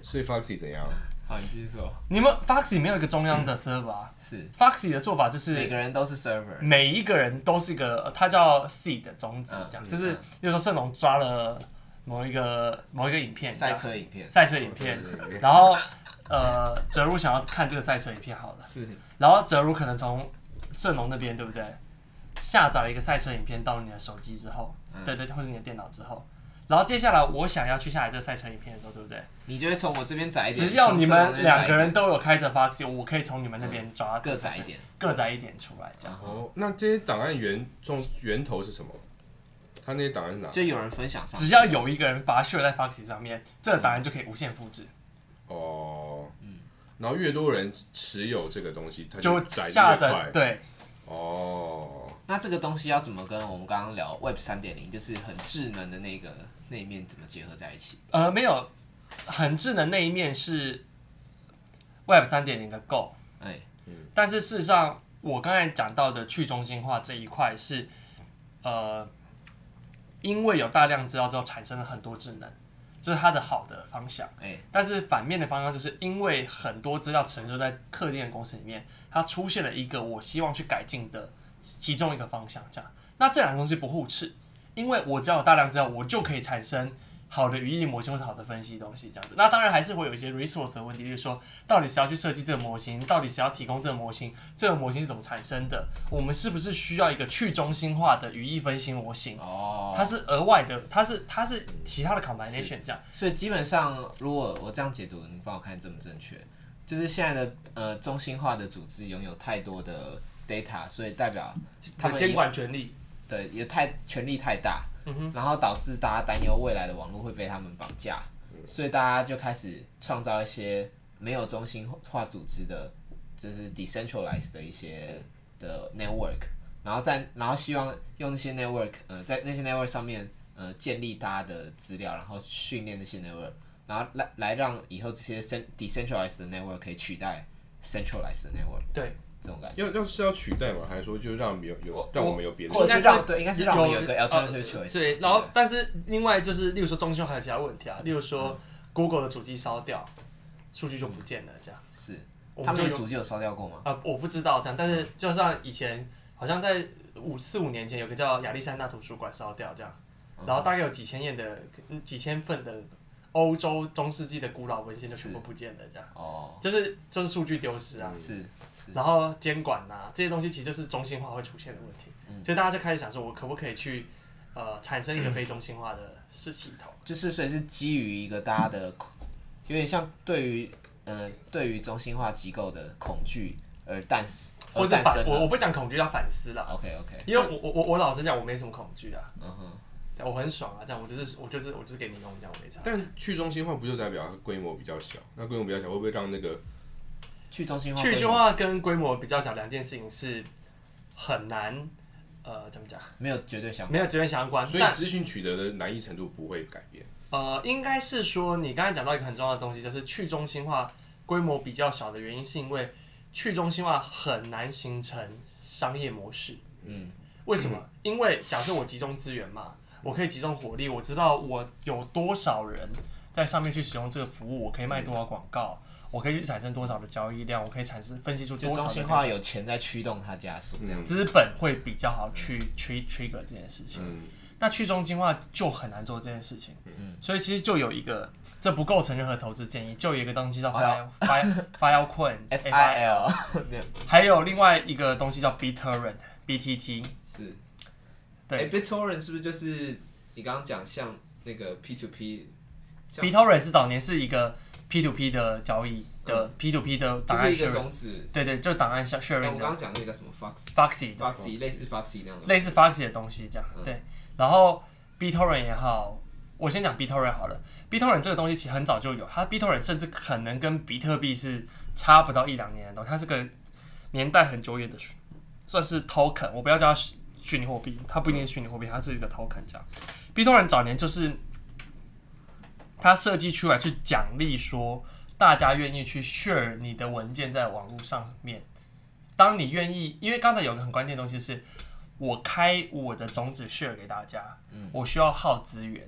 所以 Foxy 怎样？好，你继续说。你们 Foxy 没有一个中央的 server 啊？是。Foxy 的做法就是每个人都是 server，每一个人都是一个，它叫 seed 种子，这样就是，比如说盛龙抓了某一个某一个影片，赛车影片，赛车影片，然后呃，哲如想要看这个赛车影片，好了，是，然后哲如可能从盛龙那边对不对，下载了一个赛车影片到你的手机之后，对对，或者你的电脑之后。然后接下来我想要去下载这个赛车影片的时候，对不对？你就会从我这边载一点。只要你们两个人都有开着 Foxy，我可以从你们那边抓各载一点，各载一点出来，这样。哦，那这些档案源中源头是什么？他那些档案哪？就有人分享上。只要有一个人把它 share 在 Foxy 上面，这个档案就可以无限复制。哦，嗯。然后越多人持有这个东西，它就下载对。哦。那这个东西要怎么跟我们刚刚聊 Web 三点零，就是很智能的那个？那一面怎么结合在一起？呃，没有，很智能那一面是 Web 三点零的 Go，哎，嗯，但是事实上，我刚才讲到的去中心化这一块是，呃，因为有大量资料之后产生了很多智能，这是它的好的方向，哎，但是反面的方向就是因为很多资料存留在客店公司里面，它出现了一个我希望去改进的其中一个方向，这样，那这两个东西不互斥。因为我只要有大量资料，我就可以产生好的语义模型或者好的分析东西这样子。那当然还是会有一些 resource 的问题，就是说到底谁要去设计这个模型，到底谁要提供这个模型，这个模型是怎么产生的？我们是不是需要一个去中心化的语义分析模型？哦，它是额外的，它是它是其他的 combination 这样。所以基本上，如果我这样解读，你帮我看正不正确？就是现在的呃中心化的组织拥有太多的 data，所以代表他们监管权力。对，也太权力太大，然后导致大家担忧未来的网络会被他们绑架，所以大家就开始创造一些没有中心化组织的，就是 decentralized 的一些的 network，然后在然后希望用那些 network，呃，在那些 network 上面，呃，建立大家的资料，然后训练那些 network，然后来来让以后这些 decentralized 的 network 可以取代 centralized 的 network。对，这种感觉。要要是要取代嘛，还是说就让有有让我们有别的？或者是让对，应该是让我们有个 alternative choice。对，然后但是另外就是，例如说中心化还有其他问题啊，例如说 Google 的主机烧掉，数据就不见了，这样。是。他们的主机有烧掉过吗？呃，我不知道这样，但是就像以前，好像在五四五年前，有个叫亚历山大图书馆烧掉这样，然后大概有几千页的、几千份的欧洲中世纪的古老文献就全部不见了这样。哦。就是就是数据丢失啊。是是。然后监管呐这些东西，其实就是中心化会出现的问题，所以大家就开始想说，我可不可以去呃产生一个非中心化的系统？就是所以是基于一个大家的，有点像对于。呃，对于中心化机构的恐惧而诞生，或者反我我不讲恐惧，要反思了。OK OK，因为我我我我老实讲，我没什么恐惧啊。嗯哼，我很爽啊，这样我就是我就是我就是给你弄这样，我没差。但去中心化不就代表它规模比较小？那规模比较小，会不会让那个去中心化？去中心化跟规模比较小两件事情是很难，呃，怎么讲？没有绝对相关，没有绝对相关，所以资讯取得的难易程度不会改变。呃，应该是说你刚才讲到一个很重要的东西，就是去中心化。规模比较小的原因，是因为去中心化很难形成商业模式。嗯，为什么？嗯、因为假设我集中资源嘛，我可以集中火力，我知道我有多少人在上面去使用这个服务，我可以卖多少广告，嗯、我可以去产生多少的交易量，我可以产生分析出多少。中心化有钱在驱动它加速，这样。资本会比较好去 trigger 这件事情。嗯。那去中心化就很难做这件事情，嗯、所以其实就有一个，这不构成任何投资建议，就有一个东西叫 file file Filecoin F I L，还有另外一个东西叫 BitTorrent B T T，是，对、欸、BitTorrent 是不是就是你刚刚讲像那个 P to P，BitTorrent 是早年是一个 P to P 的交易的 P to P 的档案，就是一个对对，就档案 sharing。我刚刚讲那个什么 Foxy Foxy 类似 Foxy 那样的，类似 Foxy 的东西这样，嗯、对。然后 BitTorrent 也好，我先讲 BitTorrent 好了。BitTorrent 这个东西其实很早就有，它 BitTorrent 甚至可能跟比特币是差不到一两年的东西，它是个年代很久远的，算是 token。我不要叫它虚拟货币，它不一定是虚拟货币，它是一个 token 这样。BitTorrent 早年就是它设计出来去奖励说，大家愿意去 share 你的文件在网络上面。当你愿意，因为刚才有个很关键的东西是。我开我的种子 share 给大家，嗯、我需要耗资源，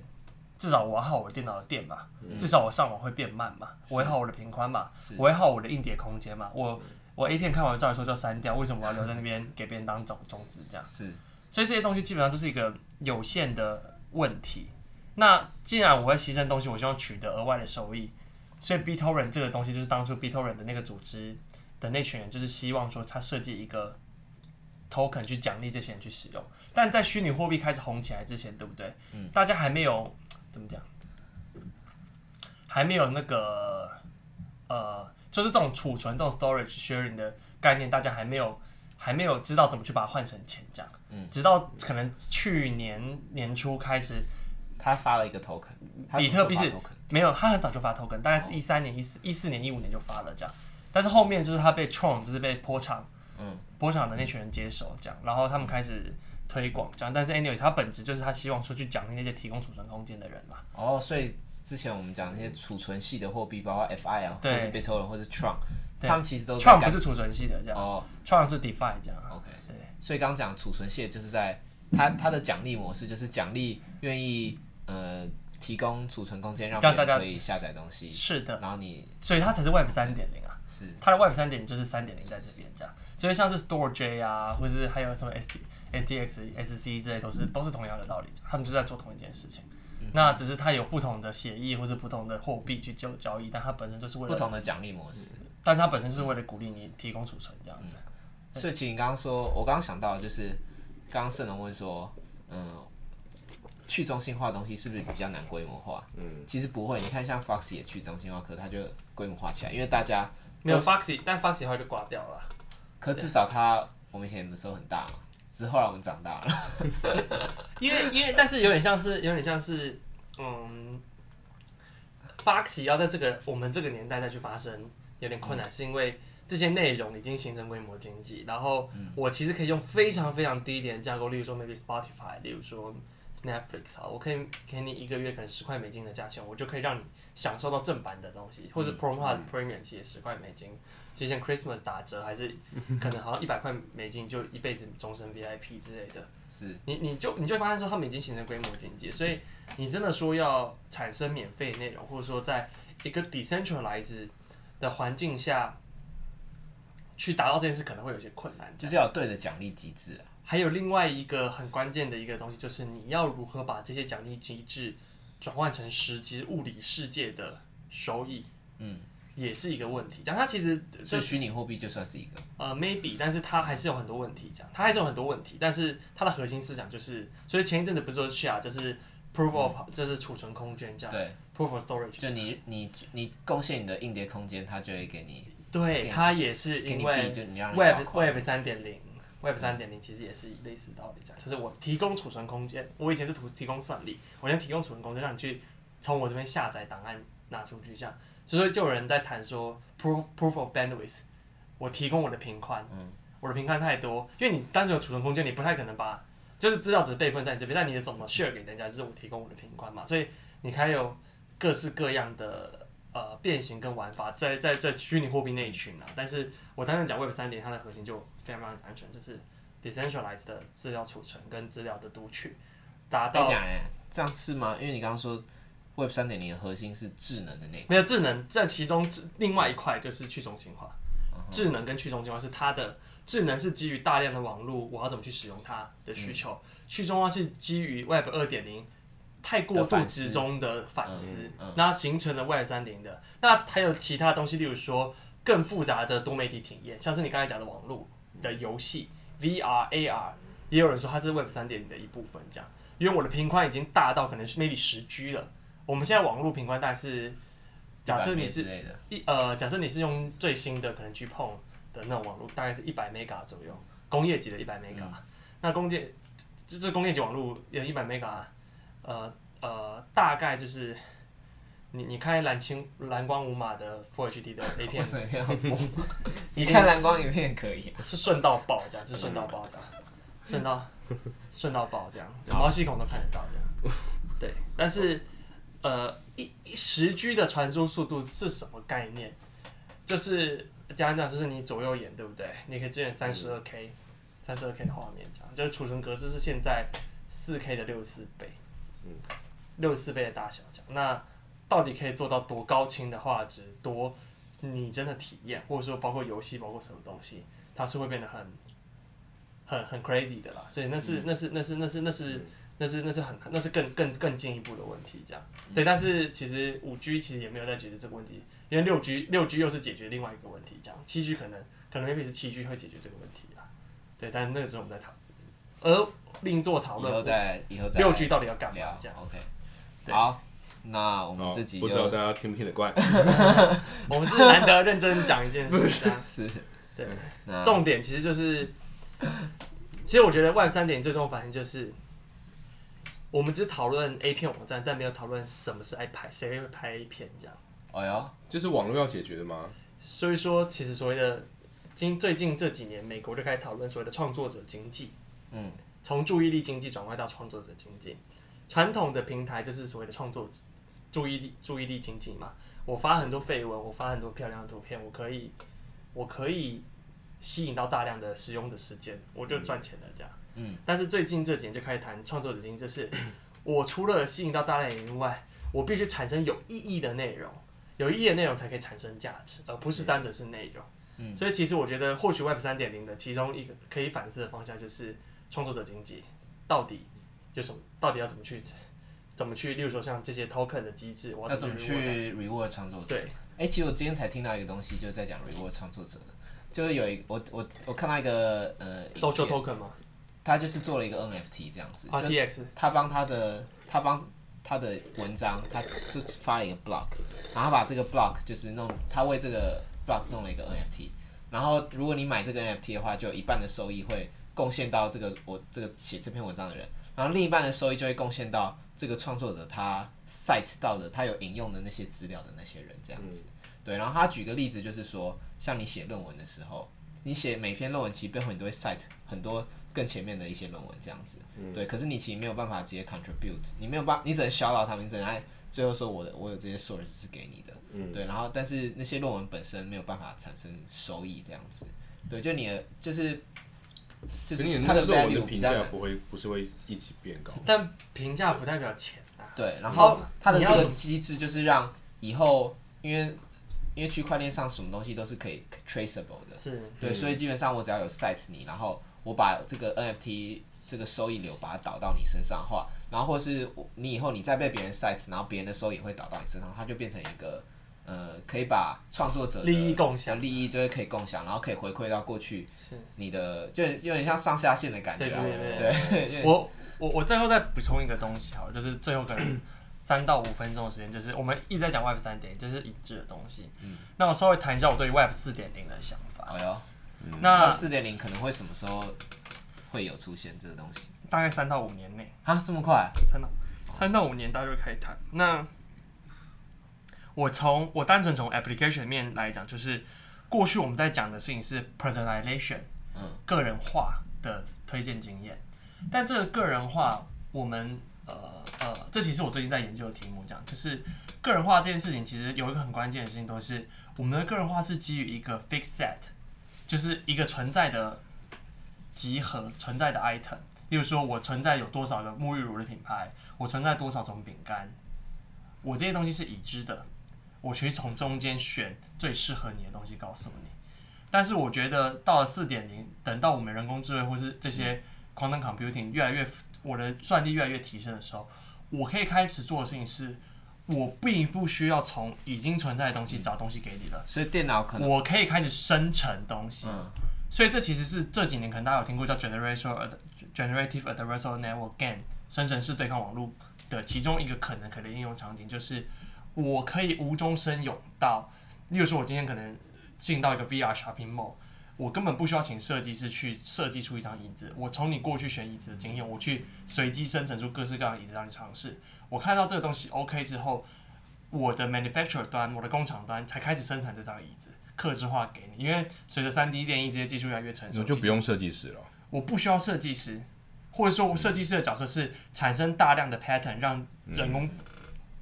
至少我要耗我电脑的电嘛，嗯、至少我上网会变慢嘛，我会耗我的频宽嘛，我会耗我的硬碟空间嘛，我、嗯、我 A 片看完照理说就删掉，为什么我要留在那边给别人当种种子这样？是，所以这些东西基本上就是一个有限的问题。那既然我会牺牲东西，我希望取得额外的收益，所以 BitTorrent 这个东西就是当初 BitTorrent 的那个组织的那群人，就是希望说他设计一个。token 去奖励这些人去使用，但在虚拟货币开始红起来之前，对不对？嗯，大家还没有怎么讲，还没有那个呃，就是这种储存、这种 storage sharing 的概念，大家还没有还没有知道怎么去把它换成钱这样。嗯，直到可能去年年初开始，他发了一个 token，比特币是没有，他很早就发 token，大概是一三年、一四、一四年、一五年就发了这样，但是后面就是他被 Tron，就是被波场。嗯，波场的那群人接手这样，然后他们开始推广这样，但是 anyway，他本质就是他希望出去奖励那些提供储存空间的人嘛。哦，所以之前我们讲那些储存系的货币，包括 FIL 或是 BitTorrent 或是 Tron，他们其实都 Tron 不是储存系的这样，哦，Tron 是 DeFi 这样。OK，对。所以刚刚讲储存系就是在他他的奖励模式就是奖励愿意呃提供储存空间让大家可以下载东西。是的。然后你，所以它才是 Web 三点零啊。是。它的 Web 三点零就是三点零在这边这样。所以像是 Store J 啊，或者是还有什么 ST、STX、SC 这些，都是都是同样的道理，他们就在做同一件事情。嗯、那只是它有不同的协议或者不同的货币去交交易，但它本身就是为了不同的奖励模式。但它本身就是为了鼓励你提供储存这样子。嗯、所以其实你刚刚说，我刚刚想到就是，刚刚圣龙问说，嗯，去中心化的东西是不是比较难规模化？嗯，其实不会。你看像 Foxy 也去中心化，可它就规模化起来，因为大家没有 Foxy，但 Foxy 后来就挂掉了。可至少它，我们以前的时候很大嘛，之后来我们长大了。因为因为，但是有点像是有点像是，嗯，Foxy 要在这个我们这个年代再去发生有点困难，嗯、是因为这这些内容已经形成规模经济，然后我其实可以用非常非常低一点的架构，例如说 maybe Spotify，例如说 Netflix 啊，我可以给你一个月可能十块美金的价钱，我就可以让你享受到正版的东西，或者 Pro 化的 Premium 其实十块美金，其实像 Christmas 打折还是 可能好像一百块美金就一辈子终身 VIP 之类的。是，你你就你就发现说他们已经形成规模经济，所以你真的说要产生免费内容，或者说在一个 decentralized 的环境下。去达到这件事可能会有些困难，就是要对的奖励机制啊。还有另外一个很关键的一个东西，就是你要如何把这些奖励机制转换成实际物理世界的收益，嗯，也是一个问题。讲它其实就虚拟货币就算是一个呃 maybe，但是它还是有很多问题。讲它还是有很多问题，但是它的核心思想就是，所以前一阵子不是说 share 就是 proof of、嗯、就是储存空间这样，对，proof of storage，就你你你贡献你的硬碟空间，它就会给你。对，它也是因为 Web Web 三点零，Web 三点零其实也是类似道理，这样就是我提供储存空间，我以前是提提供算力，我现在提供储存空间，让你去从我这边下载档案拿出去，这样，所以就有人在谈说 proof proof of bandwidth，我提供我的频宽，我的频宽太多，因为你单纯有储存空间，你不太可能把就是资料只备份在你这边，但你怎么 share 给人家，就是我提供我的频宽嘛，所以你还有各式各样的。呃，变形跟玩法在在在虚拟货币那一群啊，但是我刚才讲 Web 三点，它的核心就非常非常单纯，就是 decentralized 的资料储存跟资料的读取，达到。这样是吗？因为你刚刚说 Web 三点零的核心是智能的那个。没有智能，在其中另外一块就是去中心化。智能跟去中心化是它的智能是基于大量的网络，我要怎么去使用它的需求。去中心化是基于 Web 二点零。太过度集中的反思，那形成了 Web 三点的。那还有其他东西，例如说更复杂的多媒体体验，像是你刚才讲的网络的游戏 VR、AR，也有人说它是 Web 三点的一部分。这样，因为我的频宽已经大到可能是 maybe 十 G 了。我们现在网络频宽大概是，假设你是一呃，假设你是用最新的可能 GPON 的那种网络，大概是一百 Mega 左右，工业级的一百 Mega。那工业这这工业级网络有一百 Mega。呃呃，大概就是你你开蓝青蓝光无码的 Full HD 的 A 片，你看蓝光影片可以，是顺到爆这样，就 顺到爆这样，顺到顺到爆这样，毛细孔都看得到这样。对，但是呃一十 G 的传输速度是什么概念？就是讲讲就是你左右眼对不对？你可以支援三十二 K 三十二 K 的画面这样，就是储存格式是现在四 K 的六十四倍。嗯，六十四倍的大小这样，那到底可以做到多高清的画质，多拟真的体验，或者说包括游戏，包括什么东西，它是会变得很很很 crazy 的啦。所以那是、嗯、那是那是那是那是、嗯、那是那是很那是更更更进一步的问题这样。对，但是其实五 G 其实也没有在解决这个问题，因为六 G 六 G 又是解决另外一个问题这样，七 G 可能可能 maybe 是七 G 会解决这个问题啦。对，但那个时候我们在讨论，而。另做讨论，以后再以后再六 G 到底要干嘛？这样 OK。好，那我们自己不知道大家听不听得惯。我们是难得认真讲一件事，是，对。重点其实就是，其实我觉得 Web 三点最终反应就是，我们只讨论 A 片网站，但没有讨论什么是爱拍，谁会拍 A 片这样。哎呀，这是网络要解决的吗？所以说，其实所谓的今最近这几年，美国就开始讨论所谓的创作者经济。嗯。从注意力经济转换到创作者经济，传统的平台就是所谓的创作者注意力注意力经济嘛。我发很多废文，我发很多漂亮的图片，我可以我可以吸引到大量的使用的时间，我就赚钱了这样。嗯。但是最近这几年就开始谈创作者经济，就是 我除了吸引到大量人以外，我必须产生有意义的内容，有意义的内容才可以产生价值，而不是单纯是内容。嗯。所以其实我觉得，或许 Web 三点零的其中一个可以反思的方向就是。创作者经济到底有什么？到底要怎么去怎么去？例如说像这些 token 的机制，我要怎么去 reward 创作者？对，哎、欸，其实我今天才听到一个东西，就是在讲 reward 创作者的，就是有一我我我看到一个呃 social token 吗？他就是做了一个 NFT 这样子，RTX，他帮他的他帮他的文章，他是发了一个 block，然后他把这个 block 就是弄，他为这个 block 弄了一个 NFT，然后如果你买这个 NFT 的话，就有一半的收益会。贡献到这个我这个写这篇文章的人，然后另一半的收益就会贡献到这个创作者他 cite 到的他有引用的那些资料的那些人这样子，对，然后他举个例子，就是说，像你写论文的时候，你写每篇论文其实背后你都会 cite 很多更前面的一些论文这样子，嗯、对。可是你其实没有办法直接 contribute，你没有办法，你只能 shout out 他们，你只能在最后说我的我有这些 source 是给你的，嗯、对。然后但是那些论文本身没有办法产生收益这样子，对。就你的就是就是他的论文的评价不会不是会一直变高，但评价不代表钱啊。对，然后他的这个机制就是让以后因为。因为区块链上什么东西都是可以 traceable 的，是对，嗯、所以基本上我只要有 site 你，然后我把这个 NFT 这个收益流把它导到你身上的话，然后或是你以后你再被别人 site，然后别人的收益也会导到你身上，它就变成一个呃可以把创作者的利益共享，利益就是可以共享，然后可以回馈到过去是你的，就有点像上下线的感觉、啊，对对对，对 我我我最后再补充一个东西好，就是最后可能。三到五分钟的时间，就是我们一直在讲 Web 三点，这是一致的东西。嗯，那我稍微谈一下我对于 Web 四点零的想法。哎呦，那 Web 四点零可能会什么时候会有出现这个东西？大概三到五年内。啊，这么快？三到三到五年，大家就会开始谈。那我从我单纯从 application 面来讲，就是过去我们在讲的事情是 personalization，嗯，个人化的推荐经验。但这个个人化，我们呃呃，这其实我最近在研究的题目，讲就是个人化这件事情，其实有一个很关键的事情，都是我们的个人化是基于一个 fixed set，就是一个存在的集合，存在的 item。例如说，我存在有多少个沐浴乳的品牌，我存在多少种饼干，我这些东西是已知的，我去从中间选最适合你的东西告诉你。但是我觉得到了四点零，等到我们人工智慧或是这些 quantum computing 越来越我的算力越来越提升的时候，我可以开始做的事情是，我并不需要从已经存在的东西找东西给你了。所以电脑可能我可以开始生成东西。嗯、所以这其实是这几年可能大家有听过叫 Generative Generative Adversarial Network game 生成式对抗网络的其中一个可能可能应用场景，就是我可以无中生有到，例如说我今天可能进到一个 VR shopping mall。我根本不需要请设计师去设计出一张椅子，我从你过去选椅子的经验，我去随机生成出各式各样的椅子让你尝试。我看到这个东西 OK 之后，我的 manufacturer 端，我的工厂端才开始生产这张椅子，客制化给你。因为随着 3D 电影这些技术越来越成熟，就不用设计师了。我不需要设计师，或者说我设计师的角色是产生大量的 pattern，让人工、嗯、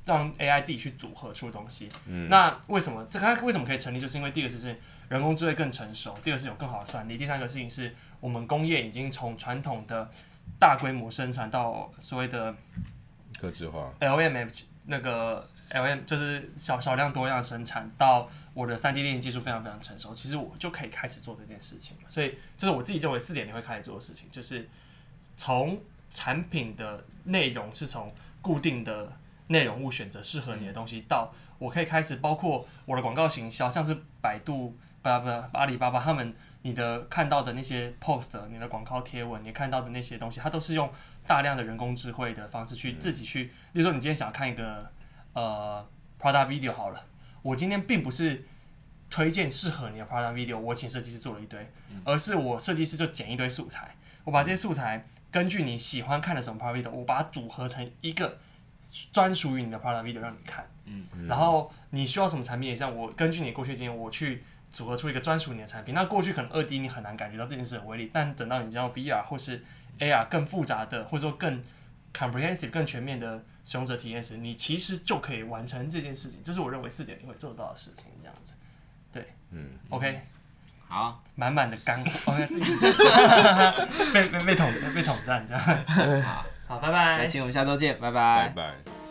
让 AI 自己去组合出东西。嗯、那为什么这个为什么可以成立？就是因为第一个是。人工智慧更成熟，第二个是有更好的算力，第三个事情是我们工业已经从传统的大规模生产到所谓的个制化 LM 那个 LM 就是小少量多样生产，到我的三 D 列印技术非常非常成熟，其实我就可以开始做这件事情。所以这是我自己认为四点零会开始做的事情，就是从产品的内容是从固定的内容物选择适合你的东西，到我可以开始包括我的广告行销，像是百度。不不，阿里巴巴他们，你的看到的那些 post，你的广告贴文，你看到的那些东西，它都是用大量的人工智慧的方式去自己去。例如说，你今天想要看一个呃 product video 好了，我今天并不是推荐适合你的 product video，我请设计师做了一堆，而是我设计师就剪一堆素材，我把这些素材根据你喜欢看的什么 product video，我把它组合成一个专属于你的 product video 让你看。嗯，然后你需要什么产品，也像我根据你过去经验，我去。组合出一个专属你的产品。那过去可能二 D 你很难感觉到这件事的威力，但等到你知道 VR 或是 AR 更复杂的，或者说更 comprehensive 更全面的使用者体验时，你其实就可以完成这件事情。这是我认为四点零会做到的事情，这样子。对，嗯，OK，好，满满的干货 被被被统被统战这样。好，好，拜拜，再见，我们下周见，拜拜，拜拜。